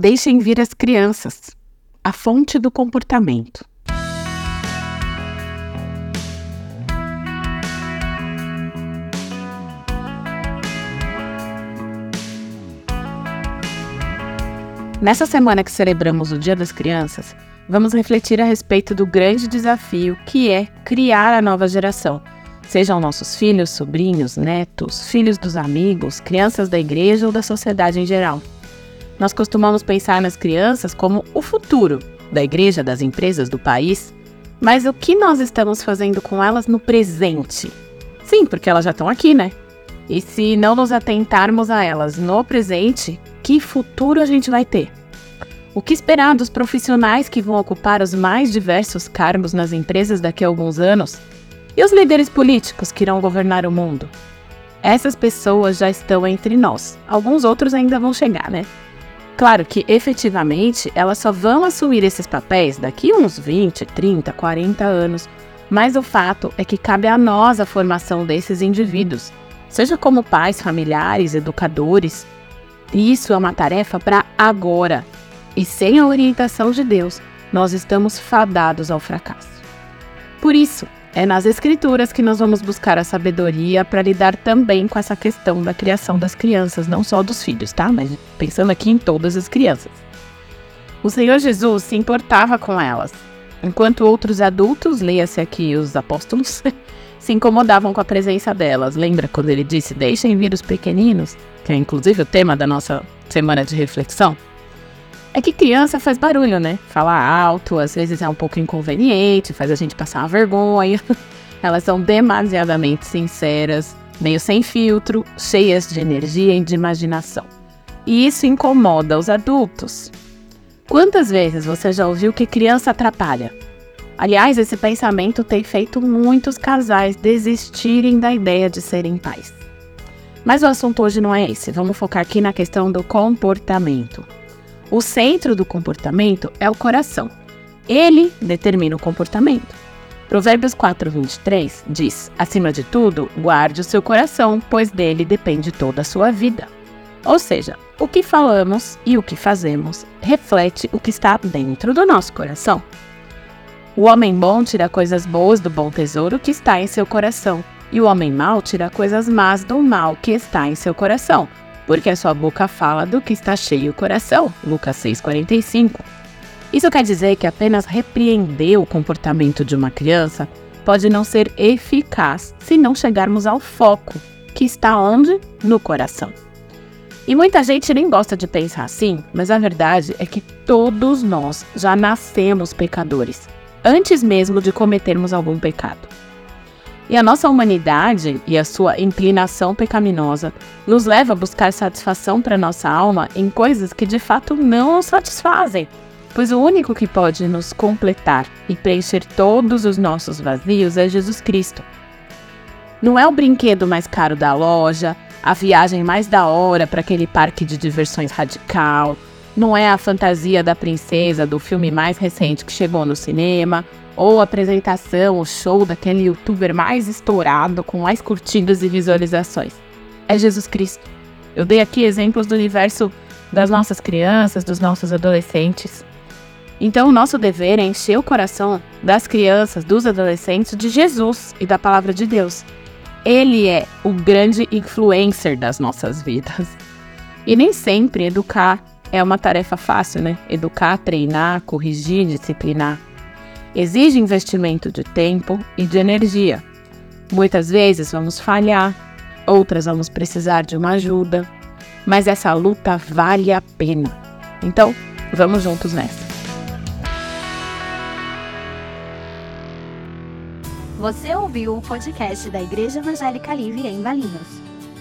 Deixem vir as crianças, a fonte do comportamento. Nessa semana que celebramos o Dia das Crianças, vamos refletir a respeito do grande desafio que é criar a nova geração. Sejam nossos filhos, sobrinhos, netos, filhos dos amigos, crianças da igreja ou da sociedade em geral. Nós costumamos pensar nas crianças como o futuro da igreja, das empresas, do país, mas o que nós estamos fazendo com elas no presente? Sim, porque elas já estão aqui, né? E se não nos atentarmos a elas no presente, que futuro a gente vai ter? O que esperar dos profissionais que vão ocupar os mais diversos cargos nas empresas daqui a alguns anos? E os líderes políticos que irão governar o mundo? Essas pessoas já estão entre nós. Alguns outros ainda vão chegar, né? Claro que efetivamente elas só vão assumir esses papéis daqui uns 20, 30, 40 anos. Mas o fato é que cabe a nós a formação desses indivíduos, seja como pais, familiares, educadores. Isso é uma tarefa para agora. E sem a orientação de Deus, nós estamos fadados ao fracasso. Por isso, é nas Escrituras que nós vamos buscar a sabedoria para lidar também com essa questão da criação das crianças, não só dos filhos, tá? Mas pensando aqui em todas as crianças. O Senhor Jesus se importava com elas, enquanto outros adultos, leia-se aqui os apóstolos, se incomodavam com a presença delas. Lembra quando ele disse: Deixem vir os pequeninos? Que é inclusive o tema da nossa semana de reflexão. É que criança faz barulho, né? Fala alto, às vezes é um pouco inconveniente, faz a gente passar uma vergonha. Elas são demasiadamente sinceras, meio sem filtro, cheias de energia e de imaginação. E isso incomoda os adultos. Quantas vezes você já ouviu que criança atrapalha? Aliás, esse pensamento tem feito muitos casais desistirem da ideia de serem pais. Mas o assunto hoje não é esse, vamos focar aqui na questão do comportamento. O centro do comportamento é o coração. Ele determina o comportamento. Provérbios 4, 23 diz: Acima de tudo, guarde o seu coração, pois dele depende toda a sua vida. Ou seja, o que falamos e o que fazemos reflete o que está dentro do nosso coração. O homem bom tira coisas boas do bom tesouro que está em seu coração, e o homem mau tira coisas más do mal que está em seu coração porque a sua boca fala do que está cheio o coração. Lucas 6,45. Isso quer dizer que apenas repreender o comportamento de uma criança pode não ser eficaz se não chegarmos ao foco, que está onde? No coração. E muita gente nem gosta de pensar assim, mas a verdade é que todos nós já nascemos pecadores, antes mesmo de cometermos algum pecado. E a nossa humanidade e a sua inclinação pecaminosa nos leva a buscar satisfação para nossa alma em coisas que de fato não satisfazem, pois o único que pode nos completar e preencher todos os nossos vazios é Jesus Cristo. Não é o brinquedo mais caro da loja, a viagem mais da hora para aquele parque de diversões radical, não é a fantasia da princesa do filme mais recente que chegou no cinema, ou apresentação, o show daquele youtuber mais estourado, com mais curtidas e visualizações. É Jesus Cristo. Eu dei aqui exemplos do universo das nossas crianças, dos nossos adolescentes. Então, o nosso dever é encher o coração das crianças, dos adolescentes, de Jesus e da palavra de Deus. Ele é o grande influencer das nossas vidas. E nem sempre educar é uma tarefa fácil, né? Educar, treinar, corrigir, disciplinar exige investimento de tempo e de energia. Muitas vezes vamos falhar, outras vamos precisar de uma ajuda, mas essa luta vale a pena. Então, vamos juntos nessa. Você ouviu o podcast da Igreja Evangélica Livre em Valinhos.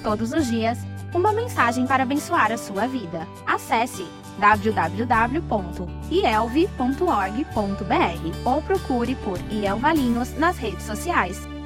Todos os dias, uma mensagem para abençoar a sua vida. Acesse www.ielve.org.br ou procure por IEL Valinhos nas redes sociais.